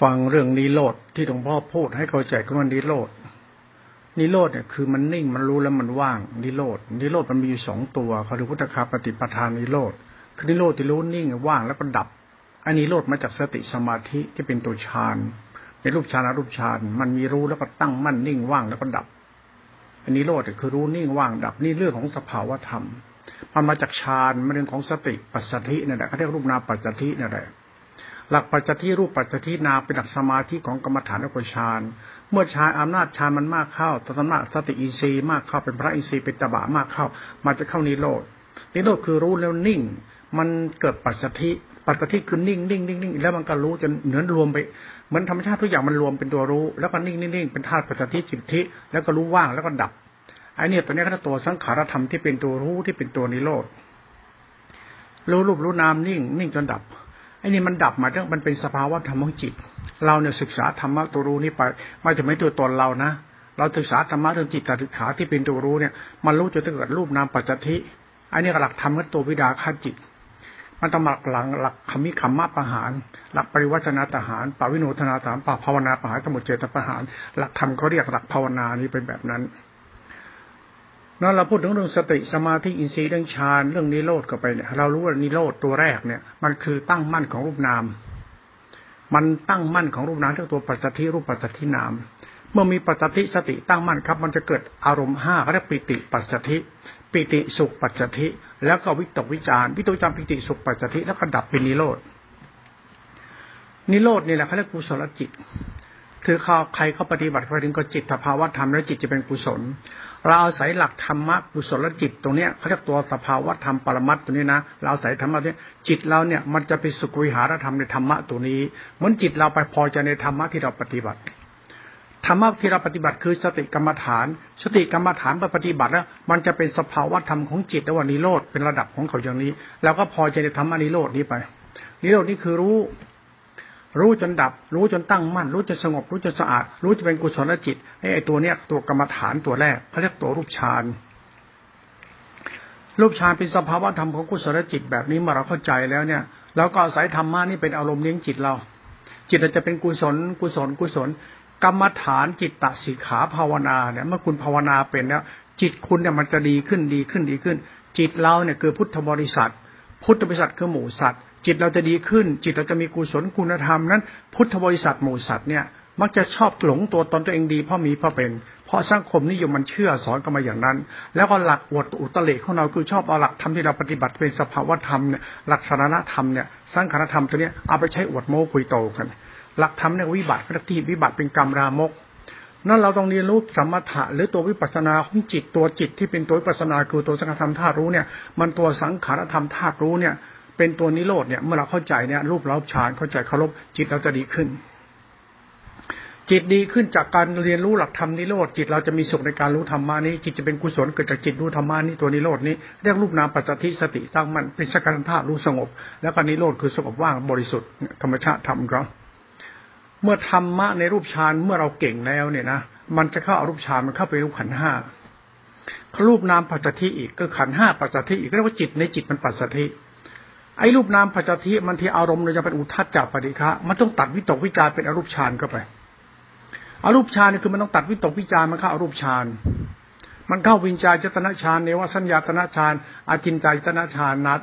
ฟังเรื่องนิโรธที่หลวงพ่อพูดให้เข้าใจกันว่านิโรธนิโรธเนี่ยคือมันนิ่งมันรู้แล้วมันว่างนิโรธนิโรธมันมีอยู่สองตัวเขาเรียกพุทธคาปฏิปทานนิโรธคือนิโรธที่รู้นิ่งว่างแล้วก็ดับอันนิโรธมาจากสติสมาธิที่เป็นตัวฌานในรูปฌานรูปฌานมันมีรู้แล้วก็ตั้งมั่นนิ่งว่างแล้วก็ดับ อันนี้โลดคือรู้นิ่งว่างดับนี่เรื่องของสภาวธรรม มันมาจากฌานมันเรื่องของสติปัสสธินั่นแหละเขาเรียกรูปนาปัสสธินั่นแหละ หลักปัจจที่รูปปัจจที่นาเป็นหลักสมาธิของกรรมฐานและฌานเมื่อฌานอำนาจฌานมันมากเข้าตถนาสติอินทรีย์มากเข้าเป็นพระอินทรีย์เป็นตบะมากเข้า มันจะเข้านิโรธนิโรธคือรู้แล้วนิ่ง มันเกิดปัจจทิปัจจทิคือนิ่งนิ่งนิ่งนิ่งแล้วมันก็รู้จนเหนือรวมไปเหมือนธรรมชาติทุกอย่างมันรวมเป็นตัวรู้ แล้วก็นิ่งนิ่งนิ่งเป็นธาตุปัจจทิจิตทิแล้วก็รู้ว่างแล้วก็ดับไอ้นี่ตัวนี้ก็ตัวสังขารธรรมที่เป็นตัวรู้ที่เป็นตัวนิโรธรู้รูปรู้นามนิ่ง นิ่งจนดับ อ้นี่มันดับมาเรื่องมันเป็นสภาวะธรรมของจิต เราเนี่ยศึกษาธรรมะตัวรู้นี้ไปไม่จะไม่ตัวตนเรานะ เราศึกษาธรรมะเรื่องจิตติขาที่เป็นตัวรู้เนี่ย มันรู้จนเกิดรูปนามปัจจทิไอ้นี่หลักธรรมก็ตัววิดาขั้นจิต มันต้องหลักหลังหลักคำมิคำมะประหาร หลักปริวัฒนาตหารปวิโนธนาตหารปภาวนาประหารสมุเจตประหาร หลักธรรมเขาเรียกหลักภาวนานี้เป็นแบบนั้น นั่นเราพูดถึงเรื่องสติสมาธิอินทรีย์เรื่องฌานเรื่องนิโรธก็ไปเนี่ยเรารู้ว่านิโรธตัวแรกเนี่ย มันคือตั้งมั่นของรูปนาม มันตั้งมั่นของรูปนามทั้งตัวปัจจัยรูปปัจจัยนาม เมื่อมีปัจจัยสติตั้งมั่นครับ มันจะเกิดอารมณ์ห้าเรียกปิติปัจจัยปิติสุขปัจจัยแล้วก็วิตกวิจารวิตกวิจารปิติสุขปัจจัยแล้วก็ดับเป็นนิโรธนิโรธนี่แหละเขาเรียกกุศลจิตคือเขาใครเขาปฏิบัติไปถึงก็จิตภาวะธรรมแล้วจิตจะเป็นกุศล เราอาศัยหลักธรรมะกุศลจิตตรงเนี้ยเขาเรียกตัวสภาวะธรรมปรมัตตัวนี้นะเราอาศัยธรรมะเนี่ยจิตเราเนี่ยมันจะไปสุขวิหารธรรมในธรรมะตัวนี้เหมือนจิตเราไปพอใจในธรรมะที่เราปฏิบัติธรรมะที่เราปฏิบัติคือสติกรรมฐาน สติกรรมฐานไปปฏิบัติแล้ว มันจะเป็นสภาวะธรรมของจิตและวันนิโรธเป็นระดับของเขาอย่างนี้เราก็พอใจในธรรมะนิโรธนี้ไป นิโรธนี่คือรู้ รู้จนดับ รู้จนตั้งมั่น รู้จนสงบ รู้จนสะอาด รู้จะเป็นกุศลจิตไอ้ตัวเนี้ยตัวกรรมฐานตัวแรกเขาเรียกตัวรูปฌานรูปฌานเป็นสภาวะธรรมของกุศลจิตแบบนี้เมื่อเราเข้าใจแล้วเนี่ยเราก็อาศัยธรรมะนี่เป็นอารมณ์เลี้ยงจิตเรา จิตเราจะเป็นกุศล กุศล กุศล กรรมฐานจิตตสิขาภาวนาเนี่ยเมื่อคุณภาวนาเป็นแล้ว จิตคุณเนี่ยมันจะดีขึ้นดีขึ้นดีขึ้น จิตเราเนี่ยคือพุทธบริษัท พุทธบริษัทคือหมู่สัตว์ จิตเราจะดีขึ้น จิตเราจะมีกุศลคุณธรรมนั้น พุทธบริษัทหมู่สัตว์เนี่ยมักจะชอบหลงตัวตนตัวเองดีเพราะมีเพราะเป็น เพราะสังคมนิยมมันเชื่อสอนกันมาอย่างนั้น แล้วก็หลักอวดอุตริของเราคือชอบเอาหลักธรรมที่เราปฏิบัติเป็นสภาวธรรมเนี่ยหลักสารณธรรมเนี่ยสังขารธรรมตัวเนี้ยเอาไปใช้อวดโม้คุยโตกัน หลักธรรมเนี่ยวิบัติก็ที่วิบัติเป็นกรรมรามกนั่นเราต้องเรียนรู้สมถะหรือตัววิปัสนาของจิตตัวจิตที่เป็นตัววิปัสนาคือตัวสังขารธรรมธาตุรู้เนี่ยมันตัวสังขารธรรมธาตุรู้เนี่ย เป็นตัวนิโรธเนี่ยเมื่อเราเข้าใจเนี่ยรูปเราฌานเข้าใจเคารพจิตเราจะดีขึ้น จิตดีขึ้นจากการเรียนรู้หลักธรรมนิโรธจิตเราจะมีสุขในการรู้ธรรมานี้ จิตจะเป็นกุศลเกิดจากจิตรู้ธรรมานี้ตัวนิโรธนี้เรียกรูปนามปัจจิสติสร้างมันเป็นสกการธาตุรู้สงบ แล้วก็นิโรธคือสงบว่างบริสุทธิ์ธรรมชาติธรรมก็เมื่อธรรมะในรูปฌานเมื่อเราเก่งแล้วเนี่ยนะมันจะเข้าอารูปฌานมันเข้าไปรูปขันห้ารูปนามปัจจิอีกก็ขันห้าปัจจิอีกเรียกว่าจิตในจิตมันปัจจิ ไอ้รูปนามปัจจทิมันที่อารมณ์เราจะเป็นอุทัศจักปฏิฆะมันต้องตัดวิตกวิจารเป็นอรูปฌานเข้าไปอรูปฌานนี่คือมันต้องตัดวิตกวิจารมันเข้าอารูปฌานมันเข้าวิญญาจตนาฌานเนวสัญญาตนาฌานอาจินใจตนาฌานนัด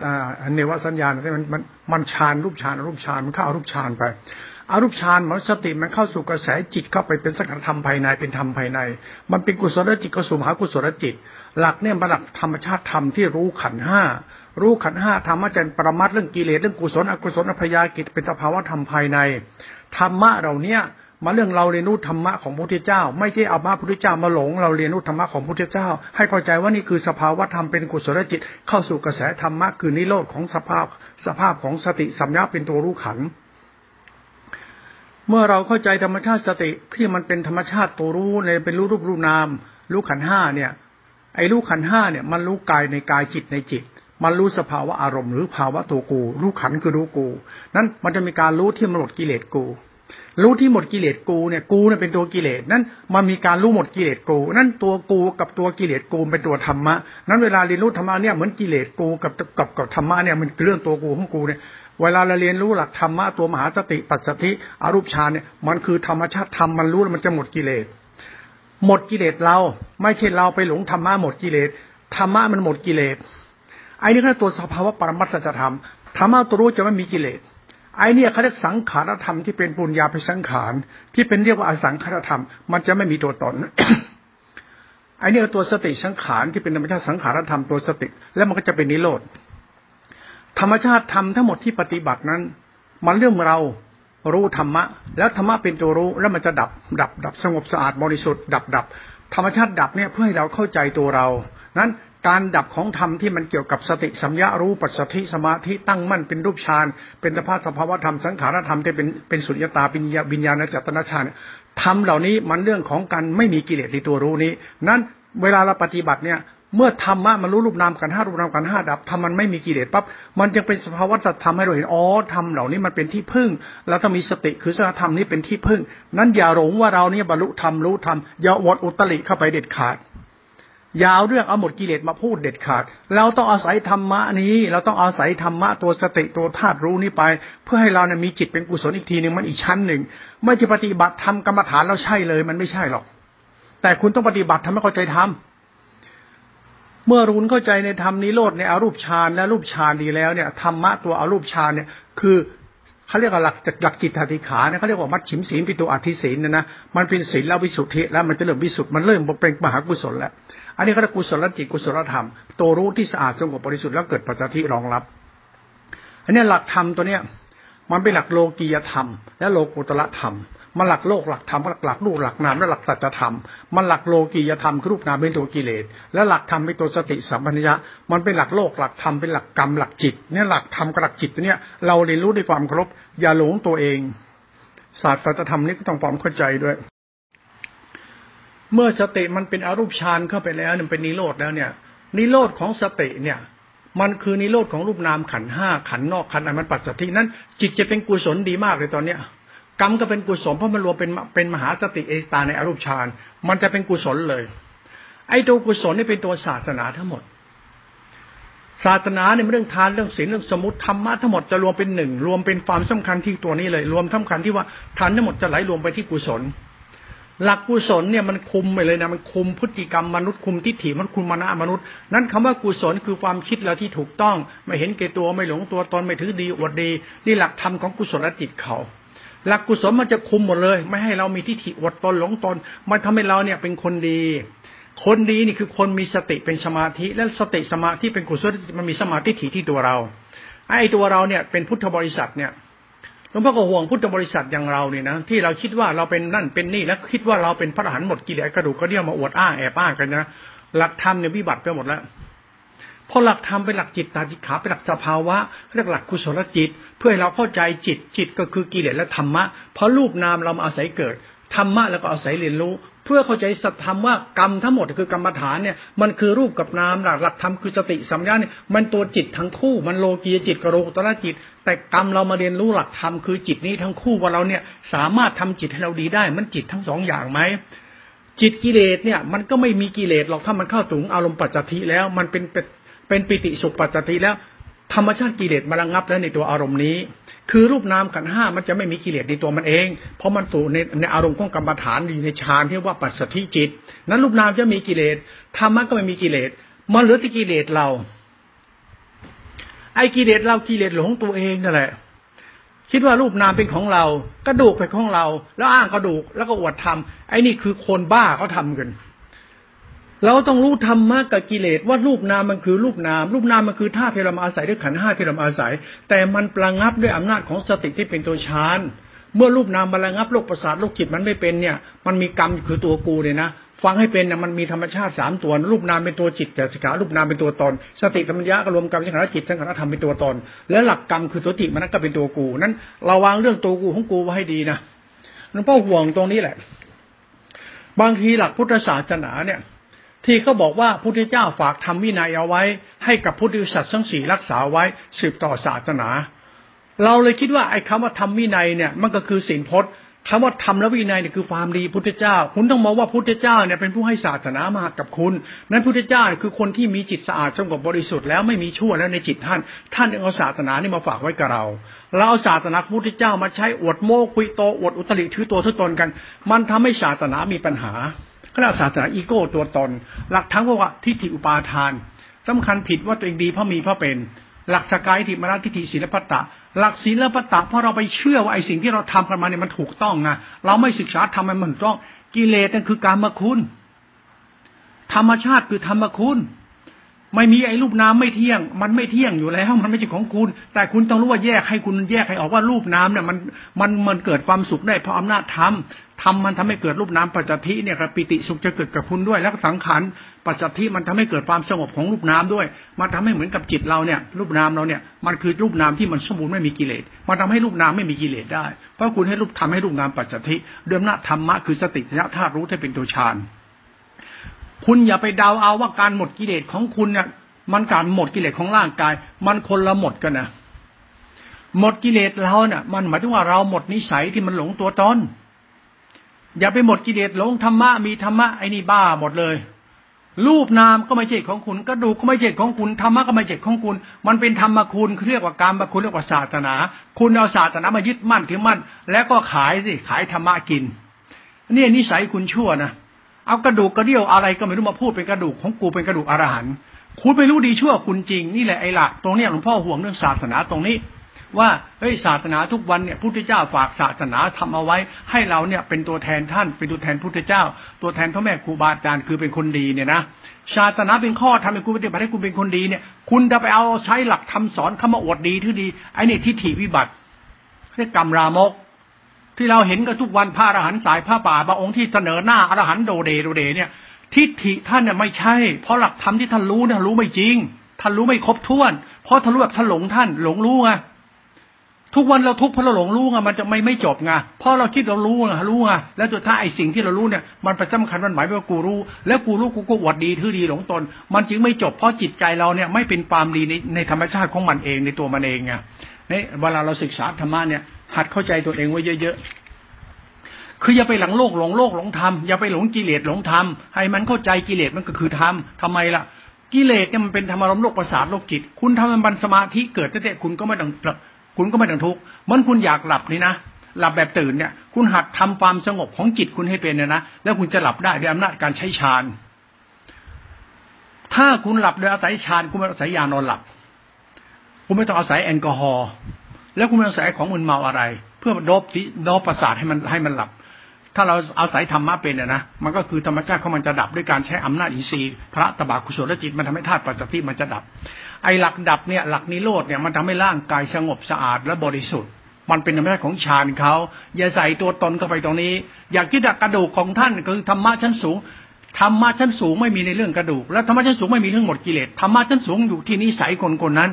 เนวสัญญาเนี่ยมันมันมันฌานรูปฌานอรูปฌานมันเข้าอารูปฌานไปอารูปฌานมันสติมันเข้าสู่กระแสจิตเข้าไปเป็นสังขารธรรมภายในเป็นธรรมภายใน มันเป็นกุศลจิตก็สู่มหากุศลจิต หลักเนี่ยมันหลักธรรมชาติธรรมที่รู้ขันห้า รู้ขันห้าธรรมะจันปรมัตเรื่องกิเลสเรื่องกุศลอกุศลอภยากิจเป็นสภาวะธรรมภายในธรรมะเราเนี้ยมาเรื่องเราเรียนรู้ธรรมะของพระพุทธเจ้า ไม่ใช่เอามาพระพุทธเจ้ามาหลง เราเรียนรู้ธรรมะของพระพุทธเจ้า ให้เข้าใจว่านี่คือสภาวะธรรมเป็นกุศลจิต เข้าสู่กระแสธรรมะคือนิโรธของสภาพสภาพของสติสัมยาเป็นตัวรู้ขัน เมื่อเราเข้าใจธรรมชาติสติที่มันเป็นธรรมชาติตัวรู้ในเป็นรู้รูปรู้นาม รู้ขันห้าเนี่ย ไอ้รู้ขันห้าเนี่ยมันรู้กายในกายจิตในจิต มันรู้สภาวะอารมณ์หรือภาวะตัวกู รู้ขันคือรู้กู นั้นมันจะมีการรู้ที่มันหมดกิเลสกู รู้ที่หมดกิเลสกูเนี่ยกูเนี่ยเป็นตัวกิเลสนั้นมันมีการรู้หมดกิเลสกู นั้นตัวกูกับตัวกิเลสกูเป็นตัวธรรมะ นั้นเวลาเรียนรู้ธรรมะเนี่ยเหมือนกิเลสกูกับกับกับธรรมะเนี่ยมันเรื่องตัวกูของกูเนี่ยเวลาเราเรียนรู้หลักธรรมะตัวมหาสติปัสสติอรูปฌานเนี่ยมันคือธรรมชาติธรรมมันรู้แล้วมันจะหมดกิเลสหมดกิเลสเรา ไม่ใช่เราไปหลงธรรมะหมดกิเลสธรรมะมันหมดกิเลส ไอ้นี่คือตัวสภาวะปรมัตถธรรมธรรมะตัวรู้จะไม่มีกิเลสไอ้นี่เขาเรียกสังขารธรรมที่เป็นปุญญาเป็นสังขารที่เป็นเรียกว่าอสังขารธรรม มันจะไม่มีตัวตนไอ้นี่ตัวสติสังขารที่เป็นธรรมชาติสังขารธรรมตัวสติ แล้วมันก็จะเป็นนิโรธธรรมชาติธรรมทั้งหมดที่ปฏิบัตินั้น มันเรื่องเรารู้ธรรมะ แล้วธรรมะเป็นตัวรู้แล้วมันจะดับ ดับ ดับสงบสะอาดบริสุทธิ์ดับดับธรรมชาติดับเนี่ยเพื่อให้เราเข้าใจตัวเรา นั้น การดับของธรรมที่มันเกี่ยวกับสติสัมยารู้ปัสสธิสมาธิตั้งมั่นเป็นรูปฌานเป็นสภาพสภาวธรรมสังขารธรรมที่เป็นเป็นสุญญตาปิญญาวิญญาณจัตนาฌานธรรมเหล่านี้มันเรื่องของการไม่มีกิเลสในตัวรู้นี้ นั้นเวลาเราปฏิบัติเนี่ยเมื่อธรรมะมันรู้รูปนามกันห้ารูปนามกันห้าดับทำมันไม่มีกิเลสปั๊บมันยังเป็นสภาวะธรรมให้เราเห็นอ๋อธรรมเหล่านี้มันเป็นที่พึ่ง แล้วต้องมีสติคือสภธรรมนี้เป็นที่พึ่ง นั้นอย่าหลงว่าเราเนี่ยบรรลุธรรมรู้ธรรมอย่าวดอุตริเข้าไปเด็ดขาด ยาวเรื่องเอาหมดกิเลสมาพูดเด็ดขาด เราต้องอาศัยธรรมะนี้ เราต้องอาศัยธรรมะตัวสติตัวธาตุรู้นี้ไป เพื่อให้เราเนี่ยมีจิตเป็นกุศลอีกทีหนึ่งมันอีกชั้นหนึ่งไม่จะปฏิบัติทำกรรมฐานเราใช่เลย มันไม่ใช่หรอก แต่คุณต้องปฏิบัติทำให้เข้าใจธรรมเมื่อรุนเข้าใจในธรรมนิโรธในอารูปฌานและรูปฌานดีแล้วเนี่ยธรรมะตัวอารูปฌานเนี่ยคือเขาเรียกว่าหลักหลักจิตติขาเนี่ยเขาเรียกว่ามัดฉิมศีลปิตัวอธิศีลนะนะมันเป็นศีลแล้ววิสุทธิแล้วมันจะเริ่มวิสุทธิมันเริ่มเป็นมหากุศลแล้ว อันนี้เขาเรียกุศลจิตกุศลธรรม ตัวรู้ที่สะอาดสงบบริสุทธิ์แล้วเกิดปัจจัยรองรับ อันนี้หลักธรรมตัวเนี้ยมันเป็นหลักโลกียธรรม และโลกุตละธรรม มันหลักโลกหลักธรรมหลักหลักรูปหลักนามและหลักสัจธรรม มันหลักโลกียธรรมคือรูปนามเป็นตัวกิเลส และหลักธรรมเป็นตัวสติสัมปัญญะ มันเป็นหลักโลกหลักธรรมเป็นหลักกรรมหลักจิต เนี่ยหลักธรรมกับหลักจิตเนี่ยเราเรียนรู้ด้วยความเคารพอย่าหลงตัวเองศาสตร์สัจธรรมนี้ก็ต้องความเข้าใจด้วย เมื่อสติมันเป็นอรูปฌานเข้าไปแล้วมันเป็นนิโรธแล้วเนี่ย นิโรธของสติเนี่ย มันคือนิโรธของรูปนามขันห้าขันนอกขันอันมันปัจจัยนั้น จิตจะเป็นกุศลดีมากเลยตอนเนี้ยกรรมก็เป็นกุศลเพราะมันรวมเป็นเป็นมหาสติเอตาในอรูปฌานมันจะเป็นกุศลเลย ไอ้ตัวกุศลนี่เป็นตัวศาสนาทั้งหมด ศาสนาในเรื่องทานเรื่องศีลเรื่องสมุติธรรมะทั้งหมดจะรวมเป็นหนึ่งรวมเป็นความสำคัญที่ตัวนี้เลย รวมสำคัญที่ว่าทานทั้งหมดจะไหลรวมไปที่กุศล หลักกุศลเนี่ยมันคุมไปเลยนะมันคุมพฤติกรรมมนุษย์คุมทิฏฐิมันคุมมนะมนุษย์ นั้นคำว่ากุศลคือความคิดเราที่ถูกต้อง ไม่เห็นเกตัวไม่หลงตัวตนไม่ถือดีอวดดี นี่หลักธรรมของกุศลจิตเขา หลักกุศลมันจะคุมหมดเลย ไม่ให้เรามีทิฏฐิอดตนหลงตน มันทำให้เราเนี่ยเป็นคนดี คนดีนี่คือคนมีสติเป็นสมาธิ และสติสมาธิเป็นกุศลมันมีสมาธิที่ตัวเราไอ้ตัวเราเนี่ยเป็นพุทธบริษัทเนี่ย หลวงพ่อก็ห่วงพุทธบริษัทอย่างเราเนี่ยนะที่เราคิดว่าเราเป็นนั่นเป็นนี่แล้วคิดว่าเราเป็นพระอรหันต์หมดกิเลสกระดูกก็เดี่ยวมาอวดอ้างแอบอ้างกันนะหลักธรรมเนี่ยวิบัติไปหมดแล้วพราะหลักธรรมเป็นหลักจิตตาจิขาเป็นหลักสภาวะเรียกหลักกุศลจิต เพื่อให้เราเข้าใจจิตจิตก็คือกิเลสและธรรมะเพราะรูปนามเรามาอาศัยเกิดธรรมะแล้วก็อาศัยเรียนรู้เพื่อเข้าใจสัจธรรมว่ากรรมทั้งหมดคือกรรมฐานเนี่ยมันคือรูปกับนามหลักหลักธรรมคือสติสัมยาเนี่ยมันตัวจิตทั้งคู่มันโลกียจิตกับโลกุตระจิต แต่กรรมเรามาเรียนรู้หลักธรรมคือจิตนี้ทั้งคู่ว่าเราเนี่ยสามารถทำจิตให้เราดีได้มันจิตทั้งสองอย่างไหมจิตกิเลสเนี่ยมันก็ไม่มีกิเลสหรอกถ้ามันเข้าถึงอารมณ์ปัจจทิแล้ว มันเป็นเป็นปิติสุขปัจจติแล้ว ธรรมชาติกิเลสมาระงับแล้วในตัวอารมณ์นี้ คือรูปนามขันห้ามันจะไม่มีกิเลสในตัวมันเอง เพราะมันสู่ในในอารมณ์ของกรรมฐานอยู่ในฌานที่ว่าปัจสถิจิต นั้นรูปนามจะมีกิเลสธรรมะก็ไม่มีกิเลสมันเหลือที่กิเลสเรา ไอ้กิเลสเรากิเลสหลงตัวเองนั่นแหละ คิดว่ารูปนามเป็นของเรา กระดูกเป็นของเรา แล้วอ้างกระดูกแล้วก็อวดทำไอ้นี่คือคนบ้าเขาทำกัน เราต้องรู้ธรรมะกับกิเลสว่ารูปนามมันคือรูปนาม รูปนามมันคือธาตุที่เรามาอาศัยด้วยขันห้าที่เรามาอาศัย แต่มันปลังับด้วยอำนาจของสติที่เป็นตัวฌานเมื่อรูปนามมันระงับโลกประสาทโลกจิตมันไม่เป็นเนี่ย มันมีกรรมคือตัวกูเนี่ยนะฟังให้เป็นเนี่ยมันมีธรรมชาติสามตัว รูปนามเป็นตัวจิตแต่สขารูปนามเป็นตัวตน สติธรรมยะก็รวมกรรมสังขารจิตสังขารธรรมเป็นตัวตน และหลักกรรมคือตัวติมันก็เป็นตัวกูนั้นเราวางเรื่องตัวกูของกูไว้ให้ดีนะหลวงพ่อห่วงตรงนี้แหละ บางทีหลักพุทธศาสนาเนี่ย ที่เขาบอกว่าพุทธเจ้าฝากทำวินัยเอาไว้ ให้กับพุทธศาสนาทั้งสี่รักษาไว้สืบต่อศาสนา เราเลยคิดว่าไอ้คำว่าทำวินัยเนี่ยมันก็คือศีลพจน์คำว่าธรรมและวินัยเนี่ยคือความดีพุทธเจ้า คุณต้องมองว่าพุทธเจ้าเนี่ยเป็นผู้ให้ศาสนามากับคุณ นั้นพุทธเจ้าคือคนที่มีจิตสะอาดสงบบริสุทธิ์แล้วไม่มีชั่วแล้วในจิตท่าน ท่านเอาศาสนานี่มาฝากไว้กับเรา เราเอาศาสนาพุทธเจ้ามาใช้อวดโม้คุยโตอวดอุตริถือตัวทุตนกัน มันทำให้ศาสนามีปัญหา ขณะศาสนาอีโก้ตัวตน หลักทั้งว่าทิฏฐิอุปาทานสำคัญผิดว่าตัวเองดีเพราะมีเพราะเป็น หลักสกายทิมรณทิฏฐิศีลพัตตะ หลักศีลปตะเพราะเราไปเชื่อว่าไอ้สิ่งที่เราทำกันมาเนี่ยมันถูกต้องไงเราไม่ศึกษาทำมันมันถูกต้องกิเลสนั่นคือการมาคุณ ธรรมชาติคือธรรมคุณไม่มีไอ้รูปน้ำไม่เที่ยง มันไม่เที่ยงอยู่แล้ว มันไม่ใช่ของคุณ แต่คุณต้องรู้ว่าแยกให้คุณแยกให้ออกว่ารูปน้ำเนี่ยมันมันมันเกิดความสุขได้เพราะอำนาจธรรม ทำมันทำให้เกิดรูปน้ำปัจจทิเนี่ยครับปิติสุขจะเกิดกับคุณด้วย แล้วสังขารปัจจทิมันทำให้เกิดความสงบของรูปน้ำด้วย มันทำให้เหมือนกับจิตเราเนี่ย รูปน้ำเราเนี่ยมันคือรูปน้ำที่มันสมบูรณ์ไม่มีกิเลสมันทำให้รูปน้ำไม่มีกิเลสได้ เพราะคุณให้รูปทำให้รูปน้ำปัจจทิเดิมนาธรรมะคือสติสัญญาธาตุรู้ที่เป็นตัวฌานคุณอย่าไปเดาเอาว่าการหมดกิเลสของคุณเนี่ยมันการหมดกิเลสของร่างกาย มันคนละหมดกันนะหมดกิเลสเราเนี่ยมันหมายถึงว่าเราหมดนิสัยที่มันหลงตัวตน อย่าไปหมดกิเลสหลงธรรมะมีธรรมะไอ้นี่บ้าหมดเลย รูปนามก็ไม่ใช่ของคุณกระดูกก็ไม่ใช่ของคุณธรรมะก็ไม่ใช่ของคุณ มันเป็นธรรมคุณเรียกว่าการมคุณเรียกว่าศาสนา คุณเอาศาสนามายึดมั่นถือมั่น แล้วก็ขายสิขายธรรมะกินเนี่ยนิสัยคุณชั่วนะเอากระดูกกระเดี่ยวอะไรก็ไม่รู้มาพูดเป็นกระดูกของกูเป็นกระดูกอรหันคุณไม่รู้ดีชั่วคุณจริงนี่แหละไอ้หลักตรงนี้หลวงพ่อห่วงเรื่องศาสนาตรงนี้ ว่าเฮ้ยศาสนาทุกวันเนี่ยพุทธเจ้าฝากศาสนาทำเอาไว้ ให้เราเนี่ยเป็นตัวแทนท่านเป็นตัวแทนพุทธเจ้า ตัวแทนพระแม่ครูบาอาจารย์คือเป็นคนดีเนี่ยนะศาสนาเป็นข้อทำให้คุณปฏิบัติให้คุณเป็นคนดีเนี่ย คุณจะไปเอาใช้หลักทำสอนเข้ามาอวดดีที่ดีไอ้นี่ทิฏฐิวิบัติเรียกกรรมรามก ที่เราเห็นกันทุกวันพระอรหันต์สายพระป่าบางองค์ที่เสนอหน้าอรหันต์โดเดโดเดเนี่ย ทิฏฐิท่านเนี่ยไม่ใช่ เพราะหลักธรรมที่ท่านรู้เนี่ยรู้ไม่จริงท่านรู้ไม่ครบถ้วน เพราะท่านรู้แบบท่านหลงท่านหลงรู้ไง ทุกวันเราทุกข์เพราะเราหลงรู้ไงมันจะไม่ไม่จบไงเพราะเราคิดเรารู้ไงรู้ไงแล้วถ้าไอสิ่งที่เรารู้เนี่ยมันประจำคัญมันหมายว่ากูรู้ แล้วกูรู้กูก็อวดดีทื่อดีหลงตน มันจึงไม่จบเพราะจิตใจเราเนี่ยไม่เป็นความดีในในธรรมชาติของมันเองในตัวมันเองไงนี่เวลาเราศึกษาธรรมะเนี่ยหัดเข้าใจตัวเองไว้เยอะๆคืออย่าไปหลังโลกหลงโลกหลงธรรมอย่าไปหลงกิเลสหลงธรรมให้มันเข้าใจกิเลสมันก็คือธรรมทำไมล่ะกิเลสเนี่ยมันเป็นธรรมารมโลกประสาทโลกจิต คุณทำมันบันสมาธิเกิดแต่คุณก็ไม่ต้อง คุณก็ไม่ต้องทุกข์มันคุณอยากหลับนี่นะหลับแบบตื่นเนี่ย คุณหัดทำความสงบของจิตคุณให้เป็นเนี่ยนะแล้วคุณจะหลับได้ด้วยอำนาจการใช้ฌานถ้าคุณหลับโดยอาศัยฌานคุณไม่อาศัยยานอนหลับ คุณไม่ต้องอาศัยแอลกอฮอล์แล้วคุณไม่อาศัยของมึนเมาอะไร เพื่อดบโดบประสาทให้มันให้มันหลับ ถ้าเราอาศัยธรรมะเป็นนะมันก็คือธรรมชาติของมันจะดับด้วยการใช้อำนาจอินทรีย์พระตบะกุศลจิตมันทำให้ธาตุปัจจุบันมันจะดับ ไอ้หลักดับเนี่ยหลักนิโรธเนี่ยมันทำให้ร่างกายสงบสะอาดและบริสุทธิ์ มันเป็นธรรมชาติของฌานเขาอย่าใส่ตัวตนเข้าไปตรงนี้ อยากคิดกระดูกของท่านคือธรรมะชั้นสูงธรรมะชั้นสูงไม่มีในเรื่องกระดูก และธรรมะชั้นสูงไม่มีเรื่องหมดกิเลสธรรมะชั้นสูงอยู่ที่นิสัยคนคนนั้น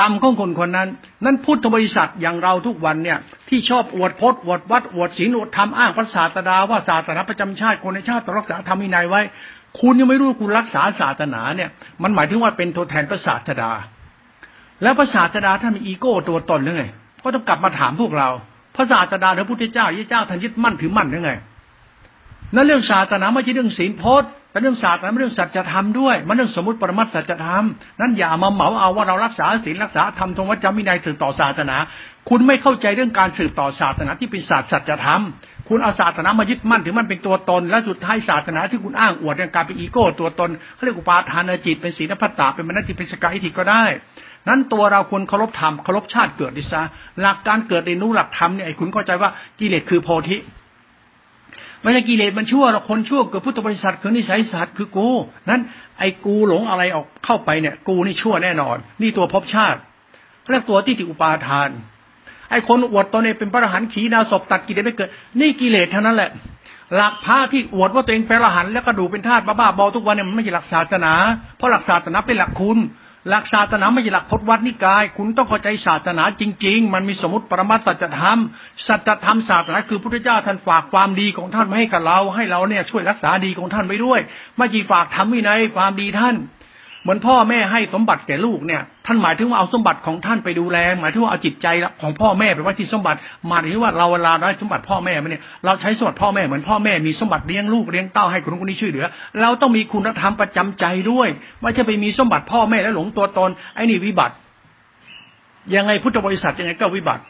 กรรมของคนคนนั้น นั้นพุทธบริษัทอย่างเราทุกวันเนี่ยที่ชอบอวดพจน์อวดวัดอวดศีลอวดธรรมอ้างพระศาสดาว่าศาสนาประจำชาติคนในชาติต้องรักษาธรรมวินัยไว้ คุณยังไม่รู้คุณรักษาศาสนาเนี่ย มันหมายถึงว่าเป็นตัวแทนพระศาสดา แล้วพระศาสดาท่านมีอีโก้ตัวตนหรือไงก็ต้องกลับมาถามพวกเรา พระศาสดาหรือพุทธเจ้ายี่เจ้าท่านยึดมั่นถือมั่นหรือไงนั่นเรื่องศาสนาไม่ใช่เรื่องศีลพจน์แต่เรื่องศาสนาเรื่องสัจธรรมด้วย มันเรื่องสมมติปรมัตสัจธรรม นั้นอย่ามาเหมาเอาว่าเรารักษาศีลรักษาธรรมตรงวัจจามินัยสืบต่อศาสนา คุณไม่เข้าใจเรื่องการสืบต่อศาสนาที่เป็นศาสตร์สัจธรรม คุณเอาศาสนามายึดมั่นถือมันเป็นตัวตน และสุดท้ายศาสนาที่คุณอ้างอวดในการเป็นอีโก้ตัวตนเขาเรียกอุปาทานจิตเป็นศีลพัตตาเป็นมนติเป็นสกายทิก็ได้ นั้นตัวเราควรเคารพธรรมเคารพชาติเกิดดิซะหลักการเกิดในนู้หลักธรรมเนี่ยไอ้คุณเข้าใจว่ากิเลสคือโพธิไม่ใช่กิเลสมันชั่วเราคนชั่วเกิดพุทธบริษัทคือนิสัยสัตว์คือกูนั้นไอ้กูหลงอะไรออกเข้าไปเนี่ย กูนี่ชั่วแน่นอน นี่ตัวภพชาติเรียกตัวที่ติอุปาทาน ไอ้คนอวดตนเองเป็นพระอรหันต์ขีนาศพตัดกิเลสไม่เกิด นี่กิเลสเท่านั้นแหละ หลักพระที่อวดว่าตัวเองเป็นพระอรหันต์แล้วก็ดูเป็นธาตุบ้าๆบอทุกวันเนี่ยมันไม่ใช่หลักศาสนา เพราะหลักศาสนาเป็นหลักคุณ หลักศาสนาไม่ใช่หลักพจนวัดนิกาย คุณต้องเข้าใจศาสนาจริง ๆ มันมีสมมติปรมัตสัจธรรมสัจธรรมศาสนาคือพระเจ้าท่านฝากความดีของท่านมาให้กับเรา ให้เราเนี่ยช่วยรักษาดีของท่านไว้ด้วยไม่จีฝากทำวินัยความดีท่าน เหมือนพ่อแม่ให้สมบัติแก่ลูกเนี่ย ท่านหมายถึงว่าเอาสมบัติของท่านไปดูแล หมายถึงว่าเอาจิตใจของพ่อแม่ไปไว้ที่สมบัติหมายถึงว่าเราเวลาได้สมบัติพ่อแม่มเนี่ยเราใช้สมบัติพ่อแม่เหมือนพ่อแม่มีสมบัติเลี้ยงลูกเลี้ยงเต้าให้คนคนนี้ช่วยเหลือ เราต้องมีคุณธรรมประจำใจด้วยไม่ใช่ไปมีสมบัติพ่อแม่แล้วหลงตัวตนไอ้นี่วิบัติ ยังไงพุทธบริษัทยังไงก็วิบัติ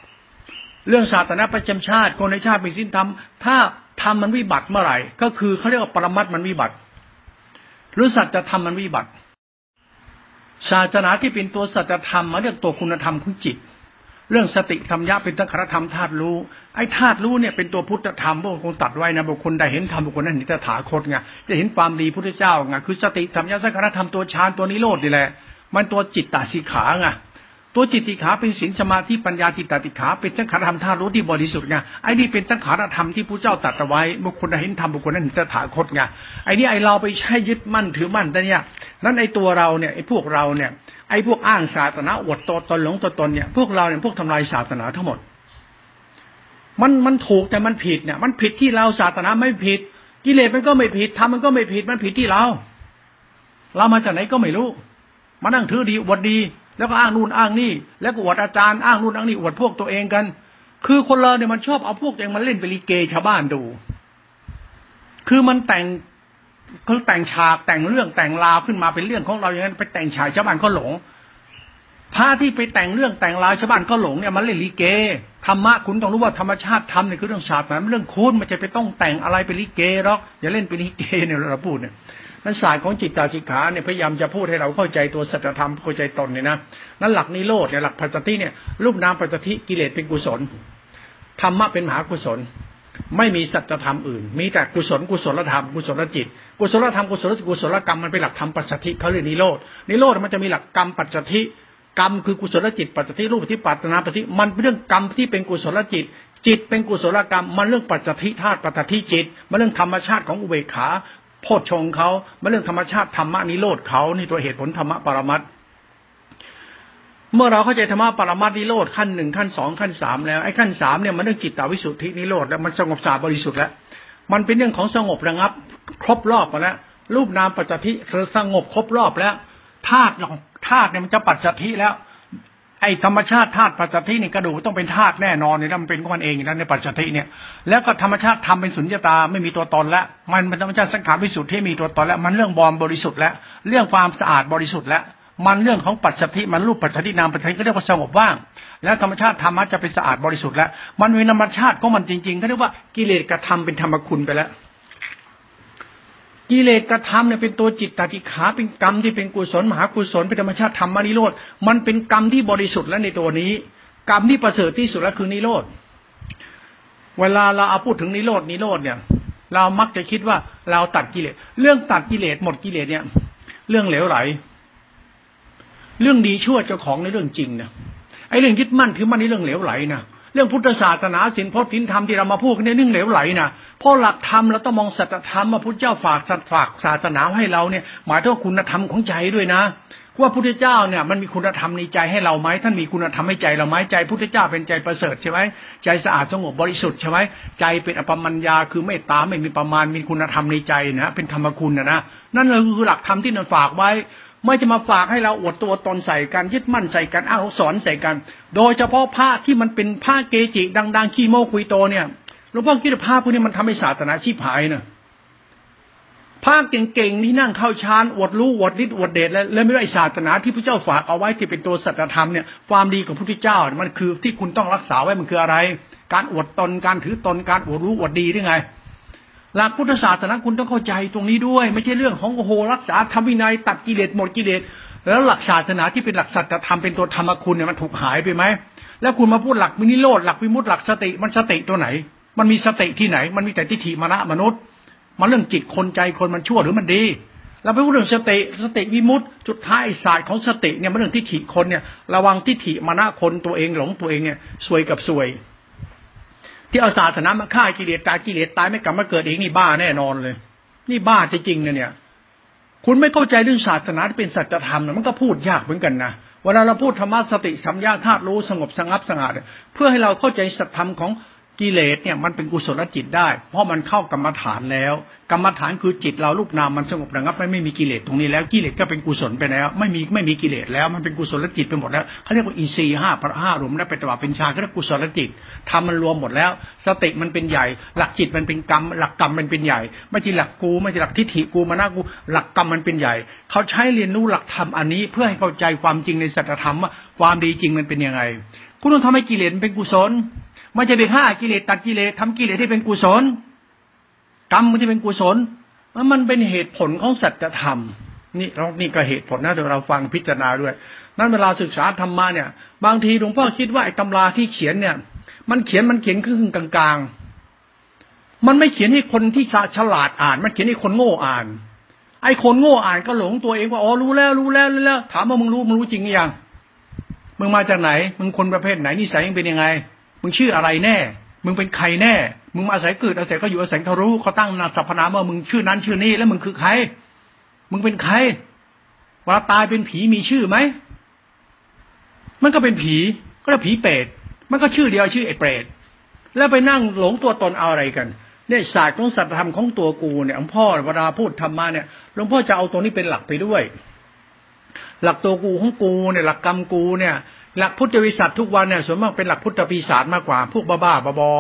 เรื่องศาสนาประจำชาติคนในชาติมีสิ้นธรรมถ้าทำมันวิบัติเมื่อไหร่ ก็คือเขาเรียกว่าปรมัตมันวิบัติหรือสัจธรรมมันวิบัติ ศาสนาที่เป็นตัวสัจธรรมมาเรียกตัวคุณธรรมของจิต เรื่องสติธรรมยะเป็นตั้งครธรรมธาตุรู้ไอ้ธาตุรู้เนี่ยเป็นตัวพุทธธรรมพวกคนตัดไว้นะบุคคลได้เห็นธรรมบุคคลนั้นเห็นตถาคตไงจะเห็นความดีพุทธเจ้าไงคือสติธรรมยะสังคารธรรมตัวฌานตัวนิโรธนี่แหละมันตัวจิตตาสิขาไง ตัวจิตติขาเป็นศีลสมาธิปัญญาจิตตติขาเป็นสังขารธรรมธาตุรู้ที่บริสุทธิ์ไงไอ้นี่เป็นสังขารธรรมที่พระเจ้าตรัสไว้บุคคลเห็นธรรมบุคคลนั้นเห็นตถาคตไงไอ้นี่ไอ้เราไปใช้ยึดมั่นถือมั่นแต่เนี่ยนั้นไอ้ตัวเราเนี่ยไอ้พวกเราเนี่ยไอ้พวกอ้างศาสนาอวดตัวตนหลงตัวตนเนี่ยพวกเราเนี่ยพวกทำลายศาสนาทั้งหมด มันมันถูกแต่มันผิดเนี่ย มันผิดที่เราศาสนาไม่ผิด กิเลสมันก็ไม่ผิดทำมันก็ไม่ผิดมันผิดที่เรา เรามาจากไหนก็ไม่รู้มานั่งถือดีอวดดี แล้วก็อ้างนู่นอ้างนี่ แล้วก็อวดอาจารย์อ้างนู่นอ้างนี่อวดพวกตัวเองกัน คือคนเราเนี่ยมันชอบเอาพวกตัวเองมาเล่นเป็นลิเกชาวบ้านดู คือมันแต่งเขาแต่งฉากแต่งเรื่องแต่งราวขึ้นมาเป็นเรื่องของเราอย่างนั้นไปแต่งฉากชาวบ้านก็หลงพระที่ไปแต่งเรื่องแต่งราวชาวบ้านก็หลงเนี่ยมันเล่นลิเกธรรมะคุณต้องรู้ว่าธรรมชาติธรรมเนี่ยคือเรื่องศาสตร์มันเรื่องคุณมันจะไปต้องแต่งอะไรเป็นลิเกหรอกอย่าเล่นเป็นลิเกเนี่ยเราพูดเนี่ย นั้นศาสตร์ของจิตตาจิขาเนี่ยพยายามจะพูดให้เราเข้าใจตัวสัจธรรมเข้าใจตนเนี่ยนะนั้นหลักนิโรธเนี่ยหลักปัจจิเนี่ยรูปนามปัจจิกิเลสเป็นกุศลธรรมะเป็นมหากุศล ไม่มีสัจธรรมอื่น มีแต่กุศลกุศลธรรมกุศลจิต กุศลธรรมกุศลกุศลกรรมมันเป็นหลักธรรมปัจจทิเขาเรียกนิโรดนิโรธมันจะมีหลักกรรมปัจจทิกรรมคือกุศลจิตปัจจทิรูปที่ปัตนาปัจจิมันเป็นเรื่องกรรมที่เป็นกุศลจิต จิตเป็นกุศลกรรม มันเรื่องปัจจทิธาตุปัจจทิจิต มันเรื่องธรรมชาติของอุเบกขา พชฌงเขามันเรื่องธรรมชาติธรรมะนิโรธเขานี่ตัวเหตุผลธรรมะปรมัตเมื่อเราเข้าใจธรรมะปรมัตนิโรธขั้นหนึ่งขั้นสองขั้นสามแล้วไอ้ขั้นสามเนี่ยมันเรื่องจิตตวิสุทธินิโรธแล้วมันสงบสาบริสุทธิ์แล้วมันเป็นเรื่องของสงบระงับ ครบรอบแล้วรูปนามปัจจทิคือสงบครบรอบแล้วธาตุธาตุเนี่ยมันจะปัจจทิแล้ว ไอ้ธรรมชาติธาตุปัจจทินี่กระดูกต้องเป็นธาตุแน่นอนเนี่ยมันเป็นของมันเองนะในปัจจทิเนี่ยแล้วก็ธรรมชาติทำเป็นสุญญตาไม่มีตัวตนแล้วมันเป็นธรรมชาติสังขารบริสุทธิ์ที่มีตัวตนแล้วมันเรื่องบอมบริสุทธิ์แล้วเรื่องความสะอาดบริสุทธิ์แล้วมันเรื่องของปัจจัติมันรูปปัจจัตินามปัจจัติก็เรียกว่าสงบว่าง แล้วธรรมชาติธรรมะจะเป็นสะอาดบริสุทธิ์แล้วมันมีธรรมชาติของมันจริงๆเขาเรียกว่ากิเลสกระทำเป็นธรรมคุณไปแล้ว กิเลสกระทำเนี่ยเป็นตัวจิตตติขาเป็นกรรมที่เป็นกุศลมหากุศลเป็นธรรมชาติธรรมนิโรธมันเป็นกรรมที่บริสุทธิ์แล้วในตัวนี้ กรรมที่ประเสริฐที่สุดแล้วคือนิโรธเวลาเราเอาพูดถึงนิโรธนิโรธเนี่ย เรามักจะคิดว่าเราตัดกิเลส เรื่องตัดกิเลสหมดกิเลสเนี่ย เรื่องเหลวไหล เรื่องดีชั่วเจ้าของในเรื่องจริงนะไอ้เรื่องยึดมั่นถือมั่นในเรื่องเหลวไหลนะ รื่องพุทธศาสนาสินพจน์สินธรรมที่เรามาพูดกันในเรื่งเหลวไหลนะเพราะหลักธรรมเราต้องมองสัจธรรมมาพุทธเจ้าฝากสัตฝากศาสนาให้เราเนี่ย หมายถึงคุณธรรมของใจด้วยนะว่าพุทธเจ้าเนี่ยมันมีคุณธรรมในใจให้เราไหมท่านมีคุณธรรมให้ใจเราไหมใจพุทธเจ้าเป็นใจประเสริฐใช่ไหมใจสะอาดสงบบริสุทธิ์ใช่ไหมใจเป็นอปมัญญาคือไม่ตามไม่มีประมาณมีคุณธรรมในใจนะเป็นธรรมคุณนะนะนั่นคือหลักธรรมที่นันฝากไว้ ไม่จะมาฝากให้เราอวดตัวตนใส่กันยึดมั่นใส่กันอ้างสอนใส่กัน โดยเฉพาะผ้าที่มันเป็นผ้าเกจิ ดัง ๆ ขี้โมคุยโตเนี่ยหลวงพ่อคิดว่าผ้าพวกนี้มันทำให้ศาสนาชีพหายเนะผ้าเก่งๆที่นั่งเข้าฌานอวดรู้อวดฤทธิ์อวดเดชแล้วแล้วไม่ได้ศาสนาที่พระเจ้าฝากเอาไว้ที่เป็นตัวสัจธรรมเนี่ยความดีของพระพุทธเจ้ามันคือที่คุณต้องรักษาไว้มันคืออะไร การอวดตนการถือตนการอวดรู้อวดดีหรือไง หลักพุทธศาสนาคุณต้องเข้าใจตรงนี้ด้วย ไม่ใช่เรื่องของโอโหรักษาธรรมวินัยตัดกิเลสหมดกิเลสแล้วหลักศาสนาที่เป็นหลักสัจธรรมเป็นตัวธรรมคุณเนี่ยมันถูกหายไปไหมแล้วคุณมาพูดหลักมินิโรธหลักวิมุตติหลักสติมันสติตัวไหน มันมีสติที่ไหน มันมีแต่ทิฏฐิมรณะมนุษย์ มันเรื่องจิตคนใจคนมันชั่วหรือมันดีเราไปพูดเรื่องสติสติวิมุตติจุดท้ายศาสตร์ของสติเนี่ยมันเรื่องทิฏฐิคนเนี่ย ระวังทิฏฐิมรณะคนตัวเองหลงตัวเองเนี่ยสวยกับสวย ที่เอาศาสนามาฆ่ากิเลสตายกิเลสตายไม่กลับมาเกิดเองนี่บ้าแน่นอนเลย นี่บ้าจริงๆนะเนี่ย คุณไม่เข้าใจเรื่องศาสนาที่เป็นสัจธรรมมันก็พูดยากเหมือนกันนะเวลาเราพูดธรรมะสติสัมยาธาตุรู้สงบสงับสงัดเพื่อให้เราเข้าใจสัจธรรมของ กิเลสเนี่ยมันเป็นกุศลจิตได้ เพราะมันเข้ากรรมฐานแล้ว กรรมฐานคือจิตเราลูกนามมันสงบระงับไม่ไม่มีกิเลสตรงนี้แล้วกิเลสก็เป็นกุศลไปแล้ว ไม่มีไม่มีกิเลสแล้วมันเป็นกุศลจิตไปหมดแล้วเขาเรียกว่าอินทรีย์ห้าพระห้ารวมแล้วเป็นตวเป็นชาก็เรียกกุศลจิตทำมันรวมหมดแล้ว สติมันเป็นใหญ่ หลักจิตมันเป็นกรรม หลักกรรมมันเป็นใหญ่ ไม่ใช่หลักกูไม่ใช่หลักทิฏฐิกูมานากู หลักกรรมมันเป็นใหญ่ เขาใช้เรียนรู้หลักธรรมอันนี้เพื่อให้เข้าใจความจริงในสัจธรรมว่าความดีจริงมันเป็นยังไง คุณต้องทำให้กิเลสเป็นกุศล ไม่จะไปฆ่ากิเลสตัดกิเลสทำกิเลสที่เป็นกุศล กรรมมันจะเป็นกุศลมันเป็นเหตุผลของสัจธรรมนี่เรานี่ก็เหตุผลนะเดี๋ยวเราฟังพิจารณาด้วย นั้นเวลาศึกษาธรรมะเนี่ย บางทีหลวงพ่อคิดว่าไอ้ตำราที่เขียนเนี่ย มันเขียนมันเขียนครึ่งกลางๆ มันไม่เขียนให้คนที่ฉลาดอ่าน มันเขียนให้คนโง่อ่าน ไอ้คนโง่อ่านก็หลงตัวเองว่าอ๋อรู้แล้วรู้แล้วรู้แล้ว ถามว่ามึงรู้มึงรู้จริงหรือยัง มึงมาจากไหน มึงคนประเภทไหนนิสัยมึงเป็นยังไง มึงชื่ออะไรแน่ มึงเป็นใครแน่ มึงมาอาศัยเกิดอาศัยก็อยู่อาศัยเขารู้เขาตั้งนาสรรพนามว่ามึงชื่อนั้นชื่อนี้แล้วมึงคือใคร มึงเป็นใครเวลาตายเป็นผีมีชื่อไหมมันก็เป็นผีก็เรียกผีเปรตมันก็ชื่อเดียวชื่อไอ้เปรตแล้วไปนั่งหลงตัวตนเอาอะไรกันเนี่ยศาสตร์ของสัจธรรมของตัวกูเนี่ยหลวงพ่อเวลาพูดธรรมะเนี่ยหลวงพ่อจะเอาตัวนี้เป็นหลักไปด้วย หลักตัวกูของกูเนี่ย หลักกรรมกูเนี่ย หลักพุทธวิสัชทุกวันเนี่ยส่วนมากเป็นหลักพุทธปีศาจมากกว่า พวกบ้าบ้าบอ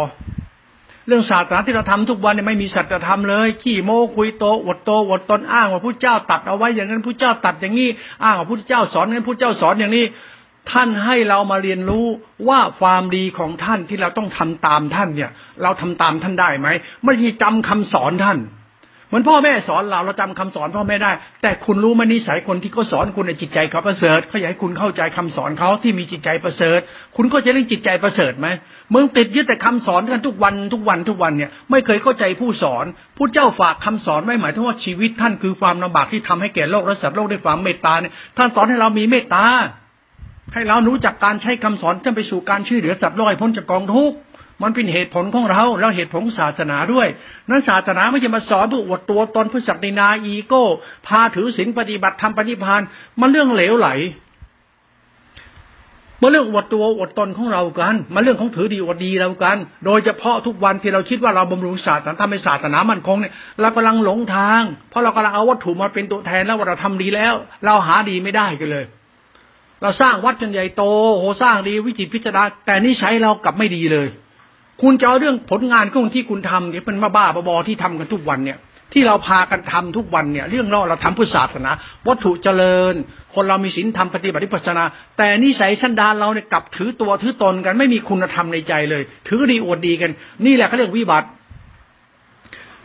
เรื่องศาสนาที่เราทำทุกวันเนี่ยไม่มีสัจธรรมเลย ขี้โม้คุยโตอดโตอดตนอ้างว่าพระเจ้าตัดเอาไว้อย่างนั้นพระเจ้าตัดอย่างนี้อ้างว่าพระเจ้าสอนงั้นพระเจ้าสอนอย่างนี้ ท่านให้เรามาเรียนรู้ว่าความดีของท่านที่เราต้องทำตามท่านเนี่ย เราทำตามท่านได้ไหมไม่ใช่จำคำสอนท่าน เหมือนพ่อแม่สอนเราเราจำคำสอนพ่อแม่ได้ แต่คุณรู้มันนิสัยคนที่เขาสอนคุณในจิตใจเขาประเสริฐเขาอยากให้คุณเข้าใจคำสอนเขาที่มีจิตใจประเสริฐ คุณก็จะเรื่องจิตใจประเสริฐไหมเมึงติดยึดแต่คำสอนกันทุกวันทุกวันทุกวันเนี่ยไม่เคยเข้าใจผู้สอนผู้เจ้าฝากคำสอนไว้หมายถึงว่าชีวิตท่านคือความลำบากที่ทำให้แก่โลกและสัตว์โลกด้วยความเมตตาเนี่ยท่านสอนให้เรามีเมตตาให้เรารู้จักการใช้คำสอนจนไปสู่การช่วยเหลือสัตว์โลกให้พ้นจากกองทุกข์ มันเป็นเหตุผลของเราแล้วเหตุผลศาสนาด้วย นั้นศาสนาไม่ใช่มาสอนผู้อวดตัวตนผู้ศักดินาอีโก้ พาถือศีลปฏิบัติธรรมปฏิพานมันเรื่องเหลวไหลมาเรื่องอวดตัวอวดตนของเรากันมาเรื่องของถือดีอวดดีเรากัน โดยเฉพาะทุกวันที่เราคิดว่าเราบำรุงศาสนาทำให้ศาสนามันคงเนี่ยเรากำลังหลงทาง เพราะเรากำลังเอาวัตถุมาเป็นตัวแทนแล้วว่าเราทำดีแล้ว เราหาดีไม่ได้กันเลย เราสร้างวัดจนใหญ่โตโหสร้างดีวิจิตพิจารณาแต่นิสัยเรากลับไม่ดีเลย คุณจะเอาเรื่องผลงานของที่คุณทำเนี่ยเป็นมาบ้าบอที่ทำกันทุกวันเนี่ยที่เราพากันทำทุกวันเนี่ย เรื่องเราเราทำพุทธศาสนาวัตถุเจริญ คนเรามีศีลธรรมปฏิบัติปัสนา แต่นิสัยสันดานเราเนี่ยกลับถือตัวถือตนกันไม่มีคุณธรรมในใจเลย ถือดีอวดดีกัน นี่แหละเขาเรียกวิบัติ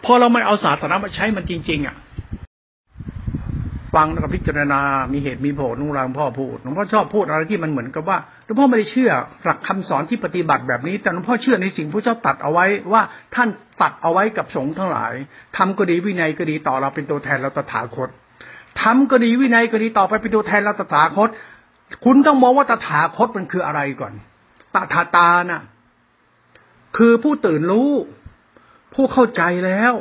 พอเราไม่เอาศาสนามาใช้มันจริง ๆ อะ ฟังแล้วก็พิจารณา มีเหตุมีผลหลวงพ่อพูดหลวงพ่อชอบพูดอะไรที่มันเหมือนกับว่าหลวงพ่อไม่ได้เชื่อหลักคำสอนที่ปฏิบัติแบบนี้ แต่หลวงพ่อเชื่อในสิ่งพระเจ้าตัดเอาไว้ว่าท่านตัดเอาไว้กับสงฆ์ทั้งหลายทำก็ดีวินัยก็ดีต่อเราเป็นตัวแทนเราตถาคตทำก็ดีวินัยก็ดีต่อไปเป็นตัวแทนเราตถาคต คุณต้องมองว่าตถาคตมันคืออะไรก่อนตถาตาน่ะคือผู้ตื่นรู้ ผู้เข้าใจแล้ว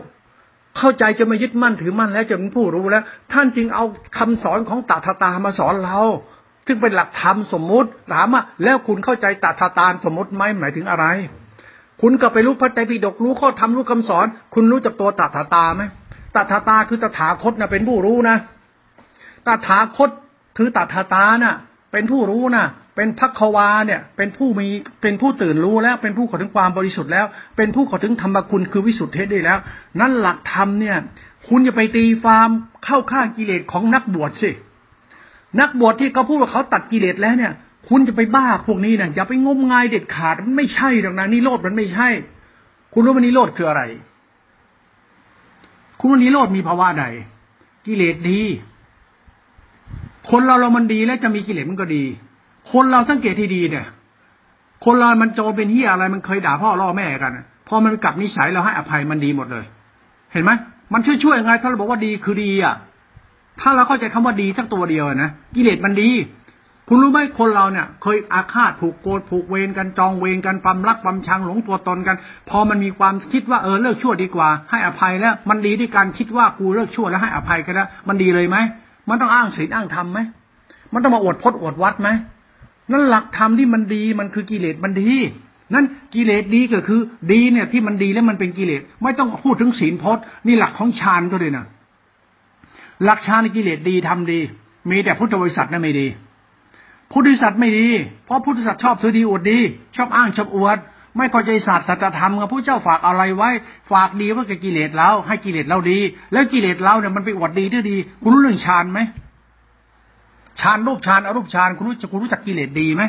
เข้าใจจะไม่ยึดมั่นถือมั่นแล้วจะเป็นผู้รู้แล้ว ท่านจึงเอาคำสอนของตถาตามาสอนเราซึ่งเป็นหลักธรรมสมมุติถามว่าแล้วคุณเข้าใจตถาตาสมมติไหมหมายถึงอะไร คุณก็ไปรู้พระไตรปิฎกรู้ข้อธรรมรู้คำสอน คุณรู้จักตัวตถาตาไหมตถาตาคือตถาคตนะเป็นผู้รู้นะตถาคตคือตถาตานะ่ะ เป็นผู้รู้นะ เป็นพักวาเนี่ย เป็นผู้มีเป็นผู้ตื่นรู้แล้ว เป็นผู้ขอถึงความบริสุทธิ์แล้ว เป็นผู้ขอถึงธรรมคุณคือวิสุทธิเทศได้แล้ว นั่นหลักธรรมเนี่ย คุณจะไปตีฟาร์มเข้าข้างกิเลสของนักบวชสินักบวชที่เขาพูดว่าเขาตัดกิเลสแล้วเนี่ย คุณจะไปบ้าพวกนี้นะอย่าไปงมงายเด็ดขาดมันไม่ใช่หรอกนะนิโรธมันไม่ใช่ คุณรู้ว่านิโรธคืออะไร คุณว่านิโรธมีภาวะใด กิเลสดี คนเราเรามันดีแล้วจะมีกิเลสมันก็ดี คนเราสังเกตที่ดีเนี่ย คนเรามันโจเป็นเฮียอะไร มันเคยด่าพ่อล่อแม่กันพอมันกลับนิสัยเราให้อภัยมันดีหมดเลย เห็นไหมมันช่วยช่วยยังไง ถ้าเราบอกว่าดีคือดีอะ ถ้าเราเข้าใจคำว่าดีสักตัวเดียวนะกิเลสมันดี คุณรู้ไหมคนเราเนี่ย เคยอาฆาตผูกโกรธผูกเวรกันจองเวรกันปั๊มรักปั๊มชังหลงตัวตนกัน พอมันมีความคิดว่าเออเลิกชั่วดีกว่า ให้อภัยแล้ว มันดีที่การคิดว่ากูเลิกชั่วแล้วให้อภัยกันแล้วมันดีเลยไหมมันต้องอ้างศีลอ้างธรรมไหมมันต้องมาอวดพจน์อวดวัดไหม นั่นหลักธรรมที่มันดีมันคือกิเลสมันดี นั้นกิเลสดีก็คือ ดีเนี่ยที่มันดีแล้วมันเป็นกิเลสไม่ต้องพูดถึงศีลพจน์นี่หลักของฌานก็เลยนะหลักฌานกิเลสดีทำดี มีแต่พุทธบริษัทนั่นไม่ดีพุทธบริษัทไม่ดี เพราะพุทธบริษัทชอบถือดีอวดดี ชอบอ้างชอบอวด ไม่เข้าใจศาสตร์สัจธรรมกับพระเจ้าฝากอะไรไว้ ฝากดีว่ากับกิเลสเราให้กิเลสเราดี แล้วกิเลสเราเนี่ยมันไปอวดดีที่ดี คุณรู้เรื่องฌานไหม ฌานรูปฌานอรูปฌานคุณรู้จักคุณรู้จักกิเลสดีไหม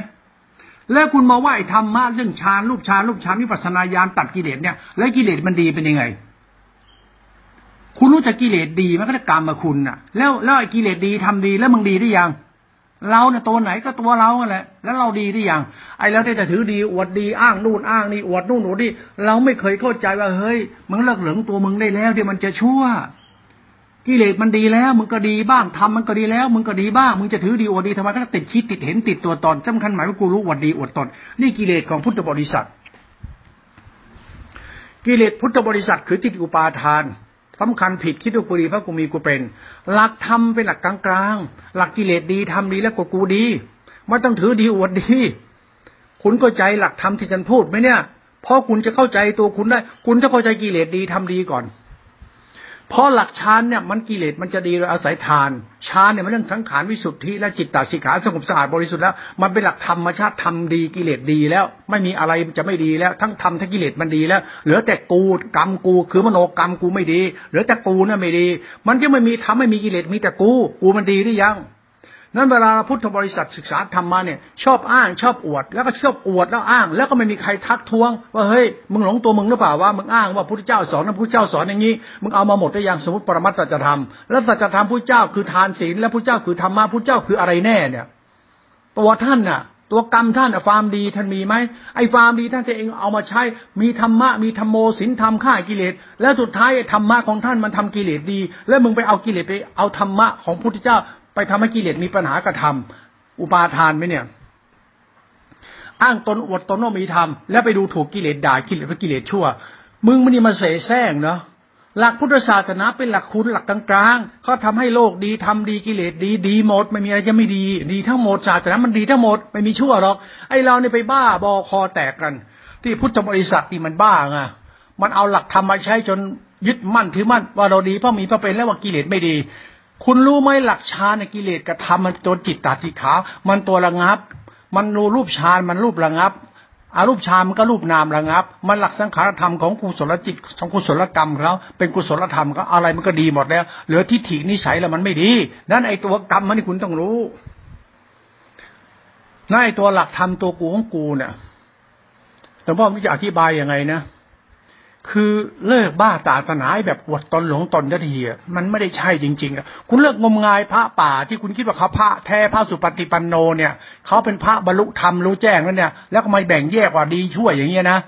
แล้วคุณมาว่าไอ้ธรรมะเรื่องฌานรูปฌานรูปฌานวิปัสสนาญาณตัดกิเลสเนี่ยแล้วกิเลสมันดีเป็นยังไง คุณรู้จักกิเลสดีมันก็จะกรรมมาคุณน่ะ แล้วแล้วไอ้กิเลสดีทำดีแล้วมึงดีได้ยัง เราเนี่ยตัวไหนก็ตัวเราแหละแล้วเราดีได้ยังไอ้แล้แต่ถือดีอวดดีอ้างนู่นอ้างนี่อวดนู่นอวดนี่เราไม่เคยเข้าใจว่าเฮ้ยมึงเลิกเหลืองตัวมึงได้แล้วที่มันจะชั่ว กิเลสมันดีแล้ว มึงก็ดีบ้างทำมันก็ดีแล้ว มึงก็ดีบ้าง มึงจะถือดีอวดดีทำไมก็ติดคิดติดเห็นติดตัวตนสำคัญหมายว่ากูรู้อวดดีอวดตนนี่กิเลสของพุทธบริษัท กิเลสพุทธบริษัทคือติดอุปาทานสำคัญผิดคิดว่ากูดีเพราะกูมีกูเป็น หลักธรรมเป็นหลักกลางๆหลักกิเลสดีทำดีแล้วกูกูดีไม่ต้องถือดีอวดดี คุณเข้าใจหลักธรรมที่ฉันพูดไหมเนี่ยพอคุณจะเข้าใจตัวคุณได้ คุณจะเข้าใจกิเลสดีทำดีก่อน เพราะหลักฌานเนี่ยมันกิเลสมันจะดีโดยอาศัยทานฌานเนี่ยมันเรื่องสังขารวิสุทธิและจิตตสิกขาสงบสะอาดบริสุทธิ์แล้วมันเป็นหลักธรรมชาติทำดีกิเลสดีแล้ว ไม่มีอะไรจะไม่ดีแล้ว ทั้งธรรมทั้งกิเลสมันดีแล้ว เหลือแต่กูกรรมกูคือมโนกรรมกูไม่ดี เหลือแต่กูเนี่ยไม่ดี มันจะไม่มีทำไม่มีกิเลสมีแต่กู กูมันดีหรือยัง นั้นเวลาพุทธบริษัทศึกษาธรรมมาเนี่ยชอบอ้างชอบอวด แล้วก็ชอบอวดแล้วอ้าง แล้วก็ไม่มีใครทักท้วง ว่าเฮ้ยมึงหลงตัวมึงหรือเปล่าว่ามึงอ้างว่าพุทธเจ้าสอนนะพุทธเจ้าสอนอย่างนี้มึงเอามาหมดได้ยังสมมติปรมัตสัจธรรมแล้วสัจธรรมพุทธเจ้าคือทานศีลและพุทธเจ้าคือธรรมะพุทธเจ้าคืออะไรแน่เนี่ย ตัวท่านน่ะ ตัวกรรมท่านอะความดีท่านมีไหมไอ้ความดีท่านจะเองเอามาใช้มีธรรมะมีธรรมโมศีลธรรมฆ่ากิเลสแล้วสุดท้ายธรรมะของท่านมันทำกิเลสดี แล้วมึงไปเอากิเลสไปเอาธรรมะของพุทธเจ้า ไปทำให้กิเลสมีปัญหากระทำอุปาทานไหมเนี่ย อ้างตนอวดตนว่ามีธรรมแล้วไปดูถูกกิเลสด่ากิเลสว่ากิเลสชั่ว มึงมันนี่มาเสแสร้งเนาะหลักพุทธศาสนาเป็นหลักคุณหลักกลางๆเขาทำให้โลกดีทำดีกิเลสดี ดีหมด ไม่มีอะไรจะไม่ดี ดีทั้งหมดศาสนามันดีทั้งหมดไม่มีชั่วหรอก ไอเราเนี่ยไปบ้าบอคอแตกกัน ที่พุทธบริษัทนี่มันบ้าไงมันเอาหลักธรรมมาใช้จนยึดมั่นถือมั่นว่าเราดีเพราะมีพระเป็นแล้วว่ากิเลสไม่ดี คุณรู้ไหมหลักฌานในกิเลสกระทำมันตัวจิตตาติขามันตัวระงับ มันรูรูปฌานมันรูประงับอารูปฌานมันก็รูปนามระงับ มันหลักสังขารธรรมของกุศลจิตของกุศลกรรมเขาเป็นกุศลธรรมเขาอะไรมันก็ดีหมดแล้ว เหลือทิฏฐินิสัยแล้วมันไม่ดี นั่นไอตัวกรรมมันที่คุณต้องรู้นั่นไอตัวหลักธรรมตัวกูของกูเนี่ยหลวงพ่อไม่จะอธิบายยังไงนะ คือเลิกบ้าตาสนาแบบอวดตนหลงตนทีอะมันไม่ได้ใช่จริงๆอะคุณเลิกงมงายพระป่าที่คุณคิดว่าเขาพระแท้พระสุปฏิปันโนเนี่ยเขาเป็นพระบรรลุธรรมรู้แจ้งแล้วเนี่ย แล้วก็มาแบ่งแยกว่าดีชั่วอย่างเงี้ยนะ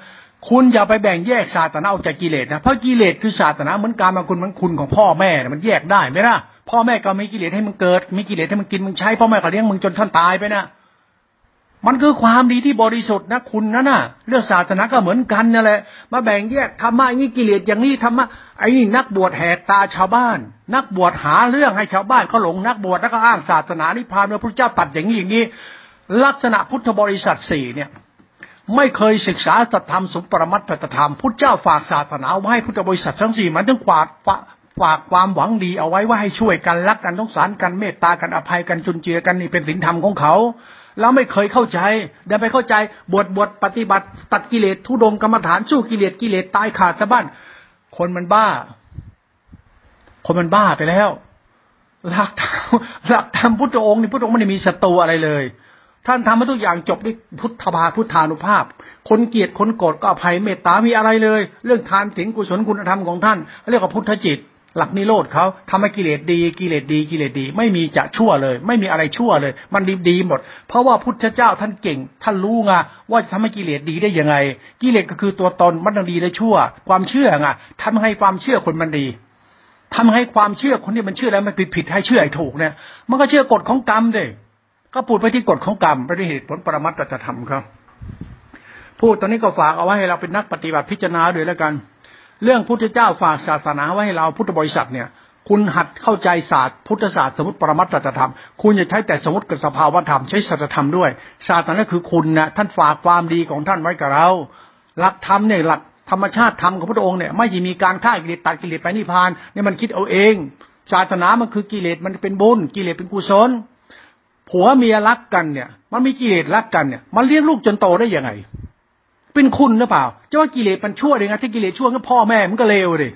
คุณอย่าไปแบ่งแยกศาสนาออกจากกิเลสนะเพราะกิเลสคือศาสนาเหมือนการมาคุณมันคุณของพ่อแม่มันแยกได้ไหมล่ะพ่อแม่ก็มีกิเลสให้มึงเกิด มีกิเลสให้มึงกินมึงใช้พ่อแม่ก็เลี้ยงมึงจนท่านตายไปนะ มันคือความดีที่บริสุทธิ์นะคุณนะน่ะ เรื่องศาสนาก็เหมือนกันนั่นแหละ มาแบ่งแยกธรรมะอย่างนี้กิเลสอย่างนี้ธรรมะไอ้นี่นักบวชแหกตาชาวบ้าน นักบวชหาเรื่องให้ชาวบ้านเขาหลงนักบวชแล้วก็อ้างศาสนานิพพานพระพุทธเจ้าตัดอย่างนี้อย่างนี้ลักษณะพุทธบริษัทสี่เนี่ย ไม่เคยศึกษาสัตธรรมสมปรมัตถธรรมพุทธเจ้าฝากศาสนาไว้ให้พุทธบริษัททั้งสี่มันต้องกวาดฝากความหวังดีเอาไว้ว่าให้ช่วยกันรักกันต้องสารกันเมตตากันอภัยกันจุนเจือกันนี่เป็นศีลธรรมของเขา เราไม่เคยเข้าใจเดินไปเข้าใจบวชบวชปฏิบัติตัดกิเลสทุดงกรรมฐานสู้กิเลสกิเลสตายขาดสะบั้นคนมันบ้า คนมันบ้าไปแล้วหลักธรรมหลักธรรมพุทธองค์นี่พุทธองค์ไม่ได้มีศัตรูอะไรเลย ท่านทำมาทุกอย่างจบด้วยพุทธบาพุทธานุภาพ คนเกลียดคนโกรธก็อภัยเมตตามีอะไรเลย เรื่องทานศีลกุศลคุณธรรมของท่านเรียกว่าพุทธจิต หลักนิโรธเขาทำให้กิเลสดี กิเลสดี กิเลสดี ไม่มีจะชั่วเลย ไม่มีอะไรชั่วเลย มันดีดีหมด เพราะว่าพุทธเจ้าท่านเก่ง ท่านรู้ไงว่าจะทำให้กิเลสดีได้ยังไง กิเลสก็คือตัวตนมันต้องดีและชั่ว ความเชื่อไงทำให้ความเชื่อคนมันดีทำให้ความเชื่อคนที่มันเชื่อแล้วมันผิดผิดให้เชื่อให้ถูกเนี่ย มันก็เชื่อกฎของกรรมเด้ก็พูดไปที่กฎของกรรมไปที่เหตุผลปรมัตถธรรมครับพูดตอนนี้ก็ฝากเอาไว้ให้เราเป็นนักปฏิบัติพิจารณาด้วยแล้วกัน เรื่องพุทธเจ้าฝากศาสนาไว้ให้เราพุทธบริษัทเนี่ย คุณหัดเข้าใจศาสตร์พุทธศาสตร์สมมติปรมัตถธรรม คุณอย่าใช้แต่สมมติกับสภาวธรรมใช้สัจธรรมด้วย ศาสตร์นั้นคือคุณนะท่านฝากความดีของท่านไว้กับเรา หลักธรรมเนี่ยหลักธรรมชาติธรรมของพระองค์เนี่ยไม่มีการฆ่ากิเลสตัดกิเลสไปนิพพานนี่มันคิดเอาเอง ศาสนามันคือกิเลสมันเป็นบุญกิเลสเป็นกุศลผัวเมียรักกันเนี่ย มันมีกิเลสรักกันเนี่ย มันเลี้ยงลูกจนโตได้ยังไง เป็นคุณหรือเปล่าจะว่ากิเลสมันชั่วได้ไงถ้ากิเลสชั่วก็พ่อแม่มันก็เลวเลย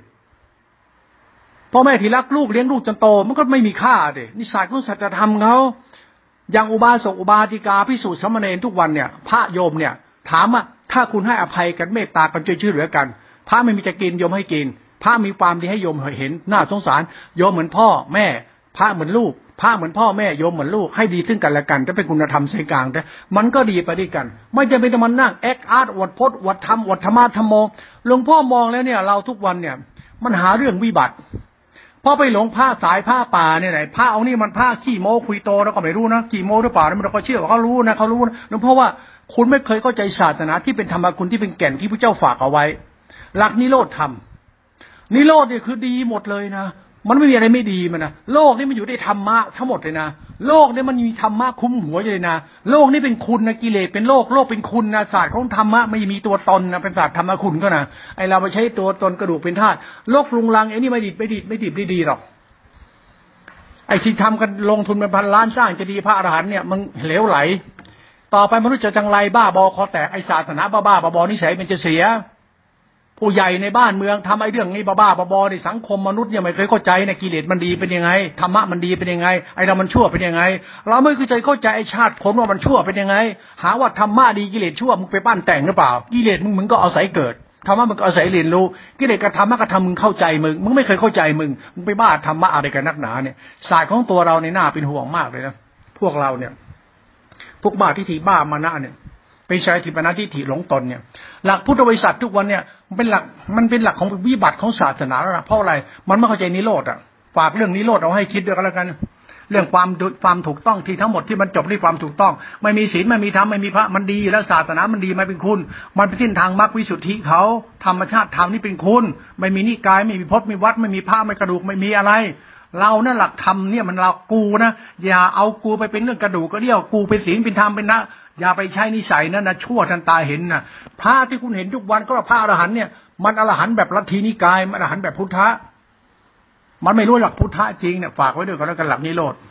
พ่อแม่ที่รักลูกเลี้ยงลูกจนโตมันก็ไม่มีค่าเด็นิสัยของสัจธรรมเขาอย่างอุบาสกอุบาติกาพิสูจน์สมณเณรทุกวันเนี่ย พระโยมเนี่ย ถามว่าถ้าคุณให้อภัยกันเมตตากันช่วยช่วยเหลือกัน พระไม่มีจะกินโยมให้กิน พระมีความดีให้โยมเห็นน่าสงสารโยมเหมือนพ่อแม่ พระเหมือนลูก พระเหมือนพ่อแม่โยมเหมือนลูกให้ดีซึ่งกันและกันจะเป็นคุณธรรมใส่กลางแต่มันก็ดีไปด้วยกัน ไม่จำเป็นต้องมานั่งแอคอาร์ตอวดพจน์อวดธรรมอวดธรรมะธรรมโมหลวงพ่อมองแล้วเนี่ย เราทุกวันเนี่ย มันหาเรื่องวิบัติพอไปหลงผ้าสายผ้าป่าเนี่ยไหนผ้าเอานี่มันผ้าขี้โมคุยโตเราก็ไม่รู้นะขี้โมหรือเปล่าเราก็เชื่อว่าเขารู้นะเขารู้นะเพราะว่าคุณไม่เคยเข้าใจศาสนาที่เป็นธรรมคุณที่เป็นแก่นที่พระเจ้าฝากเอาไว้หลักนิโรธธรรมนิโรธเนี่ยคือดีหมดเลยนะ มันไม่มีอะไรไม่ดีมันนะโลกนี่มันอยู่ได้ธรรมะทั้งหมดเลยนะโลกนี่มันมีธรรมะคุ้มหัวเลยนะโลกนี่เป็นคุณนะกิเลสเป็นโลกโลกเป็นคุณนะศาสตร์ของธรรมะไม่มีตัวตนนะเป็นศาสตร์ธรรมะคุณก็นะไอเราไปใช้ตัวตนกระดูกเป็นธาตุโลกลุงลังไอนี่ไม่ดีไม่ดีไม่ดีไม่ดีหรอกไอที่ทำกันลงทุนเป็นพันล้านสร้างจะดีพระอรหันเนี่ยมันเหลวไหล ต่อไปมนุษย์จะจังไรบ้าบอคอแตกไอศาสนาบ้าบ้าบอนิสัยมันจะเสีย ผู้ใหญ่ในบ้านเมืองทำไอ้เรื่องนี้บ้าบ้าบอๆในสังคมมนุษย์เนี่ยไม่เคยเข้าใจในกิเลสมันดีเป็นยังไงธรรมะมันดีเป็นยังไงไอเรามันชั่วเป็นยังไง เราไม่เคยเข้าใจไอชาติคนว่ามันชั่วเป็นยังไง หาว่าธรรมะดีกิเลสชั่วมึงไปปั้นแต่งหรือเปล่ากิเลสมึงมึงก็อาศัยเกิดธรรมะมึงก็อาศัยเรียนรู้กิเลสกับธรรมะกับธรรมมึงเข้าใจมึงมึงไม่เคยเข้าใจมึงมึงไปบ้าธรรมะอะไรกันนักหนาเนี่ยศาสตร์ของตัวเราในหน้าเป็นห่วงมากเลยนะพวกเราเนี่ย พวกบ้าทิฏฐิบ้ามานะเนี่ย เป็นชายทิปนาทิฏฐิหลงตนเนี่ยหลักพุทธบริษัททุกวันเนี่ยมันเป็นหลักมันเป็นหลักของวิบัติของศาสนาแล้วนะเพราะอะไรมันไม่เข้าใจนิโรธอะฝากเรื่องนิโรธเอาให้คิดด้วยกันแล้วกัน เรื่องความความถูกต้องที่ทั้งหมดที่มันจบด้วยความถูกต้อง ไม่มีศีลไม่มีธรรมไม่มีพระมันดีแล้วศาสนามันดีไม่เป็นคุณ มันเป็นสิ้นทางมรรควิสุทธิเขาธรรมชาติธรรมนี่เป็นคุณ ไม่มีนิกายไม่มีพจน์ไม่วัด ไม่มีพระไม่กระดูกไม่มีอะไรเรานะ่ะหลักธรรมเนี่ยมันเรากูนะอย่าเอากูไปเป็นเรื่องกระดูกก็เดียวกูเป็นศีลเป็นธรรมเป็นนะ อย่าไปใช้นิสัยนั้นนะชั่วทันตาเห็นนะพระที่คุณเห็นทุกวันก็พระอรหันเนี่ย มันอรหันแบบลัทธินิกายมันอรหันแบบพุทธะมันไม่รู้หลักพุทธะจริงเนี่ยฝากไว้ด้วยกันแล้วกันหลักนิโรธ